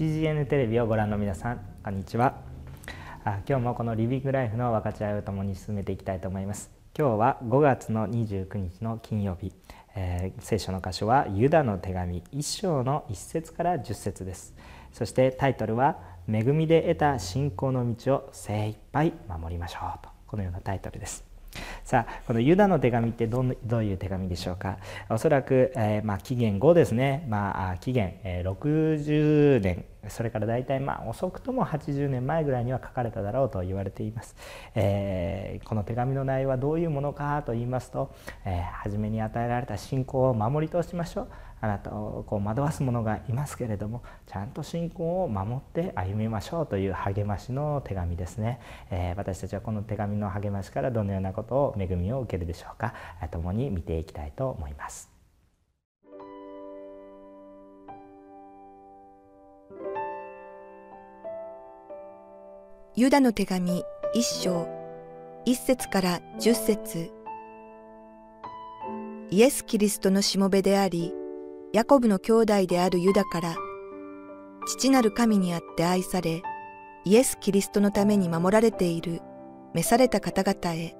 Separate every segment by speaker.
Speaker 1: CGN テレビをご覧の皆さんこんにちは。あ今日もこのリビングライフの分かち合いをともに進めていきたいと思います。今日は5月の29日の金曜日、えー、聖書の箇所はユダの手紙1章の1節から10節です。そしてタイトルは恵みで得た信仰の道を精一杯守りましょうと。このようなタイトルです。さあこのユダの手紙ってどういう手紙でしょうか？おそらく、えー、まあ、紀元後ですね、まあ、紀元、えー、60年。それから大体まあ遅くとも80年前ぐらいには書かれただろうと言われています、えー、この手紙の内容はどういうものかと言いますと、え初めに与えられた信仰を守り通しましょう。あなたをこう惑わす者がいますけれどもちゃんと信仰を守って歩みましょうという励ましの手紙ですね、えー、私たちはこの手紙の励ましからどのようなことを恵みを受けるでしょうか。共に見ていきたいと思います。
Speaker 2: ユダの手紙一章一節から十節。イエス・キリストのしもべでありヤコブの兄弟であるユダから父なる神にあって愛されイエス・キリストのために守られている召された方々へ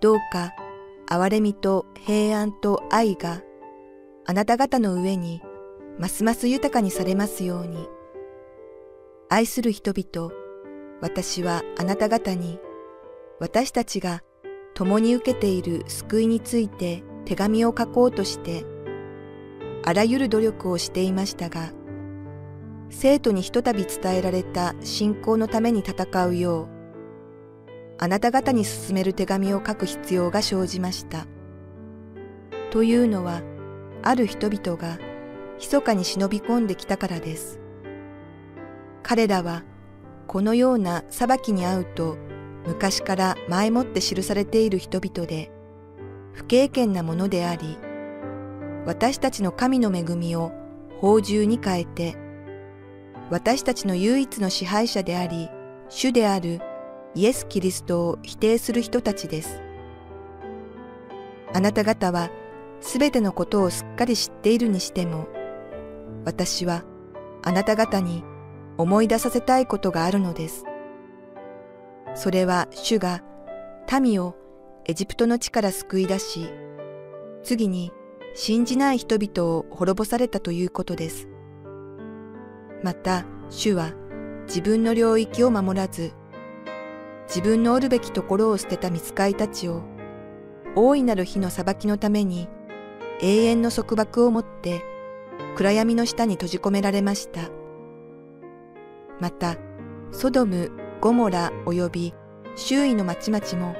Speaker 2: どうか憐れみと平安と愛があなた方の上にますます豊かにされますように。愛する人々私はあなた方に私たちが共に受けている救いについて手紙を書こうとしてあらゆる努力をしていましたが、生徒にひとたび伝えられた信仰のために戦うよう、あなた方に進める手紙を書く必要が生じました。というのは、ある人々が密かに忍び込んできたからです。彼らは、このような裁きに遭うと、昔から前もって記されている人々で、不経験なものであり、私たちの神の恵みを宝珠に変えて、私たちの唯一の支配者であり、主であるイエス・キリストを否定する人たちです。あなた方はすべてのことをすっかり知っているにしても、私はあなた方に思い出させたいことがあるのです。それは主が民をエジプトの地から救い出し、次に信じない人々を滅ぼされたということです。また、主は自分の領域を守らず、自分のおるべきところを捨てた見つかいたちを、大いなる日の裁きのために永遠の束縛をもって暗闇の下に閉じ込められました。また、ソドム、ゴモラ及び周囲の町々も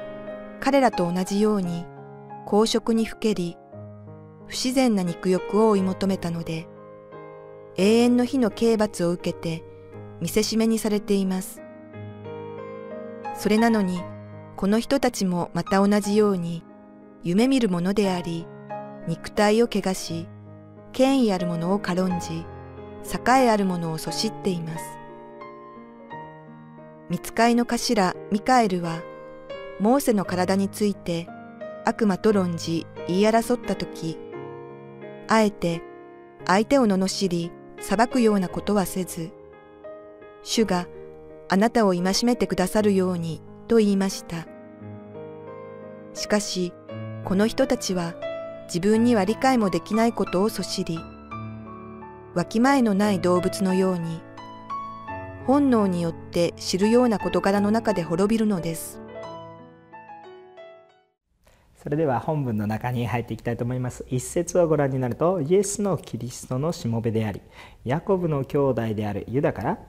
Speaker 2: 彼らと同じように公職にふけり、不自然な肉欲を追い求めたので、永遠の日の刑罰を受けて見せしめにされています。それなのに、この人たちもまた同じように、夢見るものであり、肉体を汚し、権威あるものを軽んじ、栄えあるものをそしっています。見つかいの頭ミカエルは、モーセの体について悪魔と論じ言い争ったとき、あえて相手を罵り裁くようなことはせず、主があなたを戒めてくださるようにと言いました。しかし、この人たちは自分には理解もできないことをそしり、わきまえのない動物のように、本能によって知るような事柄の中で滅びるのです。
Speaker 1: それでは本文の中に入っていきたいと思います。一節をご覧になるとイエスのキリストのしもべでありヤコブの兄弟であるユダから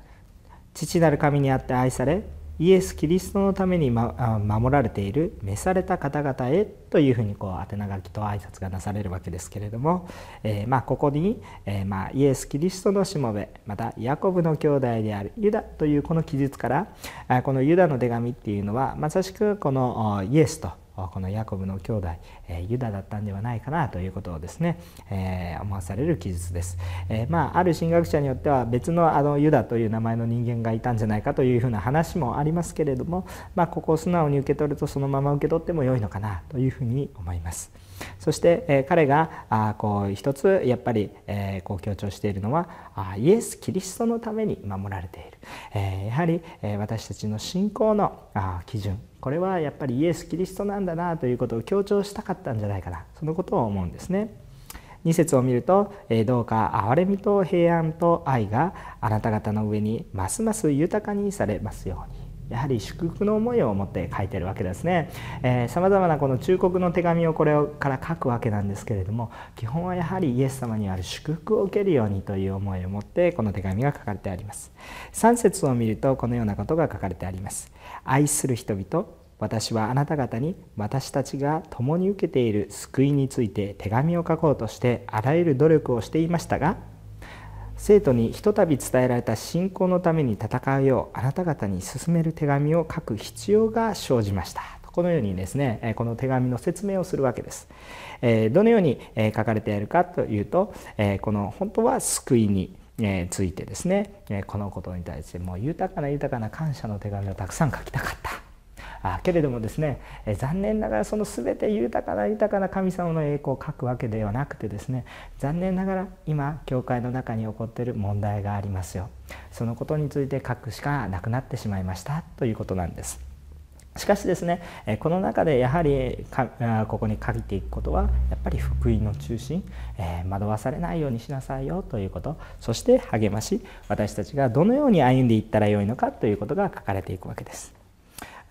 Speaker 1: 父なる神にあって愛されイエス・キリストのために、ま、守られている召された方々へというふうにこう宛名書きと挨拶がなされるわけですけれども、えー、まあ、ここに、えー、まあ、イエス・キリストのしもべまたヤコブの兄弟であるユダというこの記述からこのユダの手紙っていうのはまさしくこのイエスとこのヤコブの兄弟、えユダだったんではないかなということをですね、えー、思わされる記述です、えー、まあ、ある神学者によっては別のあのユダという名前の人間がいたんじゃないかというふうな話もありますけれども、まあ、ここを素直に受け取るとそのまま受け取っても良いのかなというふうに思います。そして、彼があこう一つやっぱり、え、こう強調しているのはあイエス・キリストのために守られている、え、やはり、え、私たちの信仰のあ基準。これはやっぱりイエス・キリストなんだなということを強調したかったんじゃないかな。そのことを思うんですね。2節を見ると「どうか憐れみと平安と愛があなた方の上にますます豊かにされますように」やはり祝福の思いを持って書いてるわけですね。さまざまなこの忠告の手紙をこれから書くわけなんですけれども基本はやはりイエス様にある祝福を受けるようにという思いを持ってこの手紙が書かれてあります。3節を見るとこのようなことが書かれてあります。愛する人々私はあなた方に私たちが共に受けている救いについて手紙を書こうとしてあらゆる努力をしていましたが生徒にひとたび伝えられた信仰のために戦うようあなた方に進める手紙を書く必要が生じました。このようにですねこの手紙の説明をするわけです。どのように書かれているかというとこの本当は救いについてですねこのことに対してもう豊かな豊かな感謝の手紙をたくさん書きたかった。あけれどもですね、え残念ながらその全て豊かな豊かな神様の栄光を書くわけではなくてですね残念ながら今教会の中に起こっている問題がありますよそのことについて書くしかなくなってしまいましたということなんです。しかしですねこの中でやはりここに書いていくことはやっぱり福音の中心、え惑わされないようにしなさいよということそして励まし私たちがどのように歩んでいったらよいのかということが書かれていくわけです。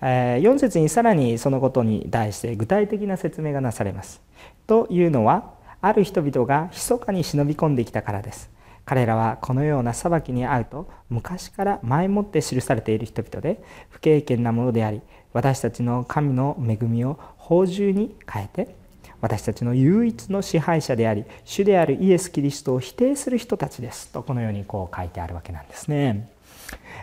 Speaker 1: 4節にさらにそのことに対して具体的な説明がなされます。というのはある人々が密かに忍び込んできたからです。彼らはこのような裁きに遭うと昔から前もって記されている人々で不経験なものであり私たちの神の恵みを法従に変えて私たちの唯一の支配者であり主であるイエス・キリストを否定する人たちですとこのようにこう書いてあるわけなんですね。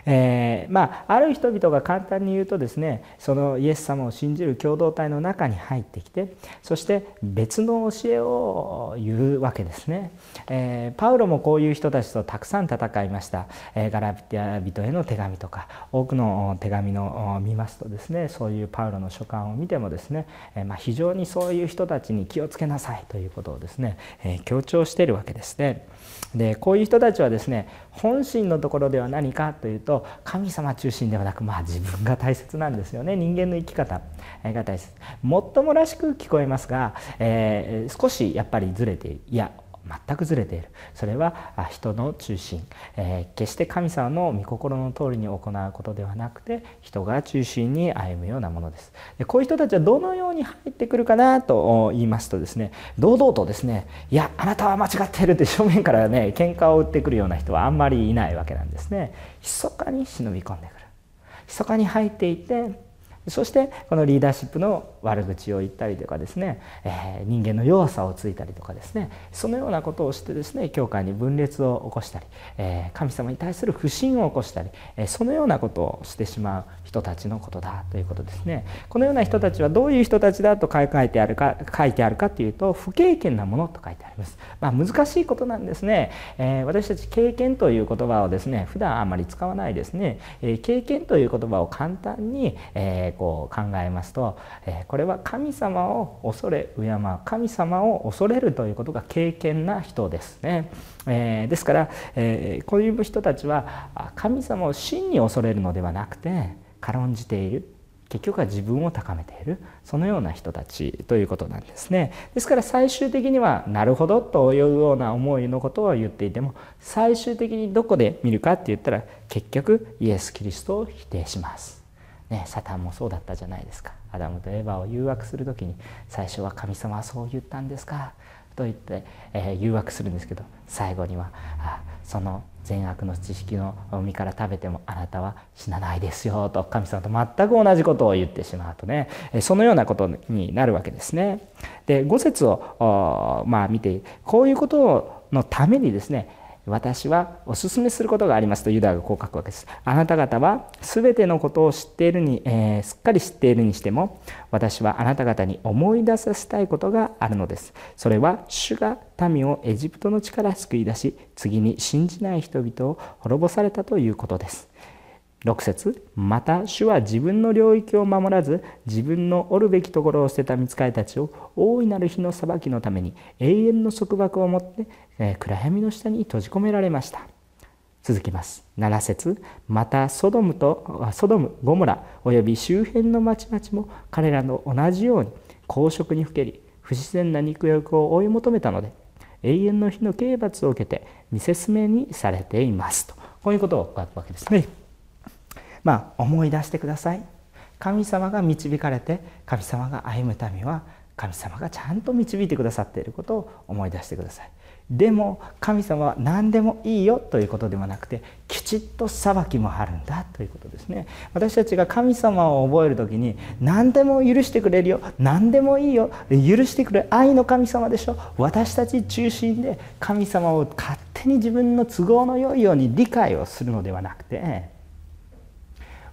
Speaker 1: えー、まあ、ある人々が簡単に言うとですねそのイエス様を信じる共同体の中に入ってきてそして別の教えを言うわけですね、えー、パウロもこういう人たちとたくさん戦いました、えー、ガラティア人への手紙とか多くの手紙の見ますとですねそういうパウロの書簡を見てもですね、えまあ、非常にそういう人たちに気をつけなさいということをですね、え強調しているわけですね。でこういう人たちはですね本心のところでは何かというと神様中心ではなくまあ自分が大切なんですよね。人間の生き方が大切。もっともらしく聞こえますが、えー、少しやっぱりずれているいや全くずれている。それは人の中心、えー、決して神様の御心の通りに行うことではなくて人が中心に歩むようなものです。でこういう人たちはどのように入ってくるかなと言いますとですね堂々とですねいやあなたは間違っているって正面からね喧嘩を売ってくるような人はあんまりいないわけなんですね。密かに忍び込んでくる。密かに入っていってそしてこのリーダーシップの悪口を言ったりとかですね、えー、人間の弱さをついたりとかですねそのようなことをしてですね教会に分裂を起こしたり、えー、神様に対する不信を起こしたり、えー、そのようなことをしてしまう人たちのことだということですね。このような人たちはどういう人たちだと書いてあるか書いてあるかというと不経験なものと書いてあります、まあ、難しいことなんですね、え私たち経験という言葉をですね普段あんまり使わないですね、え経験という言葉を簡単に、えこう考えますと、えこれは神様を恐れ敬う神様を恐れるということが経験な人ですね、えですから、えこういう人たちは神様を真に恐れるのではなくて軽んじている結局は自分を高めているそのような人たちということなんですねですから最終的にはなるほどというような思いのことを言っていても最終的にどこで見るかって言ったら結局イエス・キリストを否定します。ね、サタンもそうだったじゃないですかアダムとエヴァを誘惑する時に最初は神様はそう言ったんですか？と言って、えー、誘惑するんですけど最後にはあその善悪の知識の実から食べてもあなたは死なないですよと神様と全く同じことを言ってしまうとねそのようなことになるわけですね。で5節をまあ見てこういうことのためにですね私はお勧めすることがありますとユダがこう書くわけです。あなた方は全てのことを知っているに、えー、すっかり知っているにしても私はあなた方に思い出させたいことがあるのです。それは主が民をエジプトの地から救い出し次に信じない人々を滅ぼされたということです。6節また主は自分の領域を守らず自分のおるべきところを捨てた見つかりたちを大いなる日の裁きのために永遠の束縛を持って、えー、暗闇の下に閉じ込められました。続きます。7節またソドムとソドムゴモラおよび周辺の町々も彼らの同じように公職にふけり不自然な肉欲を追い求めたので永遠の日の刑罰を受けて見せしめにされています。とこういうことを書くわけですね。まあ、思い出してください。神様が導かれて神様が歩む民は神様がちゃんと導いてくださっていることを思い出してください。でも神様は何でもいいよということではなくてきちっと裁きもあるんだということですね。私たちが神様を覚える時に何でも許してくれるよ何でもいいよ許してくれ愛の神様でしょ。私たち中心で神様を勝手に自分の都合の良いように理解をするのではなくて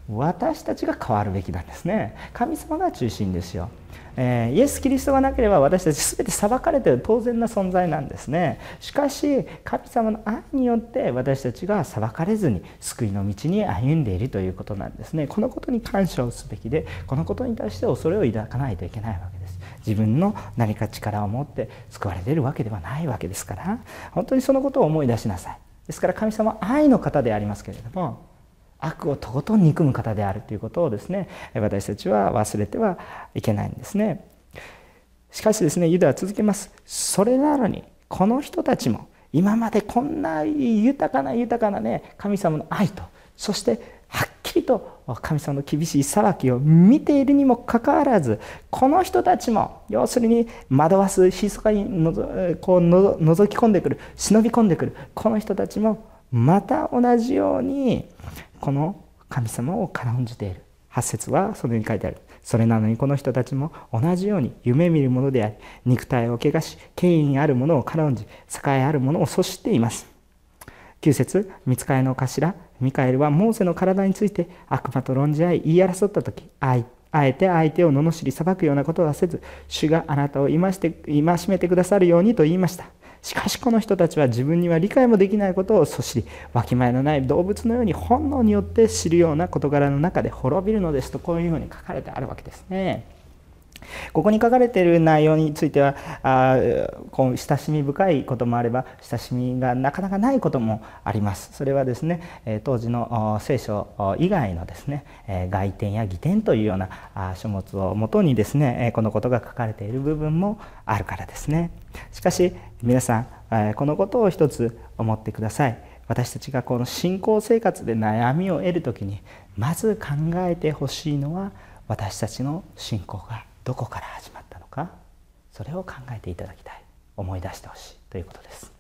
Speaker 1: 私たちが変わるべきなんですね。神様が中心ですよ、えー、イエス・キリストがなければ私たち全て裁かれてる当然な存在なんですね。しかし神様の愛によって私たちが裁かれずに救いの道に歩んでいるということなんですね。このことに感謝をすべきでこのことに対して恐れを抱かないといけないわけです。自分の何か力を持って救われているわけではないわけですから本当にそのことを思い出しなさい。ですから神様は愛の方でありますけれども悪をとことん憎む方であるということをですね私たちは忘れてはいけないんですね。しかしですねユダは続けます。それなのにこの人たちも今までこんな豊かな豊かなね神様の愛とそしてはっきりと神様の厳しい裁きを見ているにもかかわらずこの人たちも要するに惑わす密かにのぞこうの覗き込んでくる忍び込んでくるこの人たちもまた同じようにこの神様を軽んじている。8節はそのように書いてある。それなのにこの人たちも同じように夢見るものであり肉体を汚し権威あるものを軽んじ栄えあるものをそしています。9節見つかりの頭ミカエルはモーセの体について悪魔と論じ合い言い争った時あえて相手を罵り裁くようなことはせず主があなたを戒めてくださるようにと言いました。しかしこの人たちは自分には理解もできないことをそしりわきまえのない動物のように本能によって知るような事柄の中で滅びるのですとこういうふうに書かれてあるわけですね。ここに書かれている内容についてはあこう親しみ深いこともあれば親しみがなかなかないこともあります。それはですね当時の聖書以外のですね外典や義典というような書物をもとにですねこのことが書かれている部分もあるからですね。しかし皆さんこのことを一つ思ってください。私たちがこの信仰生活で悩みを得る時にまず考えてほしいのは私たちの信仰がどこから始まったのかそれを考えていただきたい思い出してほしいということです。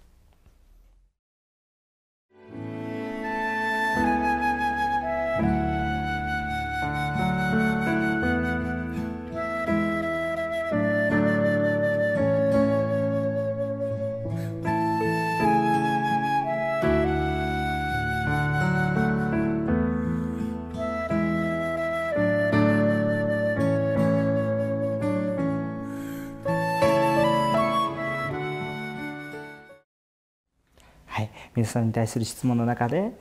Speaker 1: 皆さんに対する質問の中で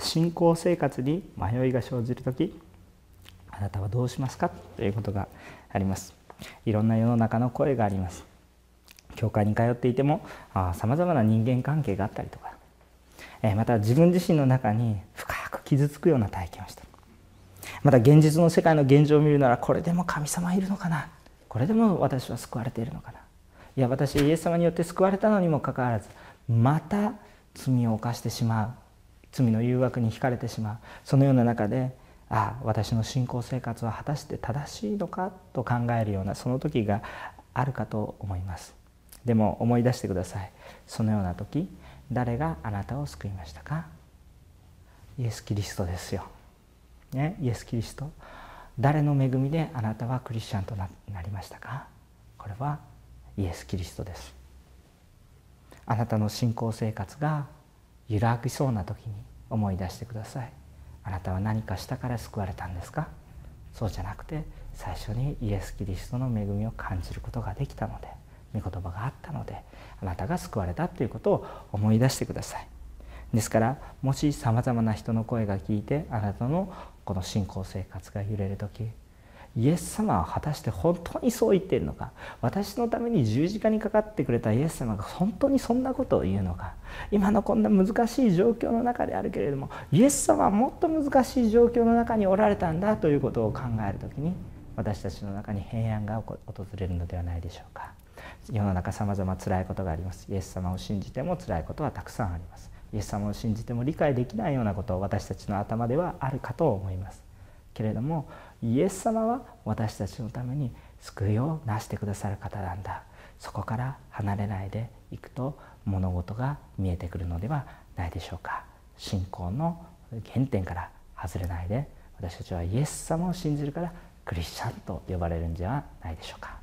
Speaker 1: 信仰生活に迷いが生じる時あなたはどうしますか？ということがあります。いろんな世の中の声があります。教会に通っていてもさまざまな人間関係があったりとかまた自分自身の中に深く傷つくような体験をした。また現実の世界の現状を見るならこれでも神様いるのかな？これでも私は救われているのかな？いや私イエス様によって救われたのにもかかわらずまた罪を犯してしまう。罪の誘惑に惹かれてしまう。そのような中でああ私の信仰生活は果たして正しいのかと考えるようなその時があるかと思います。でも思い出してください。そのような時誰があなたを救いましたか？イエス・キリストですよ、ね、イエス・キリスト。誰の恵みであなたはクリスチャンとなりましたか？これはイエス・キリストです。あなたの信仰生活が揺らぎそうな時に思い出してください。あなたは何かしたから救われたんですか？そうじゃなくて最初にイエス・キリストの恵みを感じることができたので御言葉があったのであなたが救われたということを思い出してください。ですからもしさまざまな人の声が聞いてあなたのこの信仰生活が揺れる時イエス様は果たして本当にそう言っているのか？私のために十字架にかかってくれたイエス様が本当にそんなことを言うのか？今のこんな難しい状況の中であるけれどもイエス様はもっと難しい状況の中におられたんだということを考える時に私たちの中に平安が訪れるのではないでしょうか。世の中さまざま辛いことがあります。イエス様を信じても辛いことはたくさんあります。イエス様を信じても理解できないようなことを私たちの頭ではあるかと思います。けれどもイエス様は私たちのために救いをなしてくださる方なんだ。そこから離れないでいくと物事が見えてくるのではないでしょうか。信仰の原点から外れないで私たちはイエス様を信じるからクリスチャンと呼ばれるんじゃないでしょうか。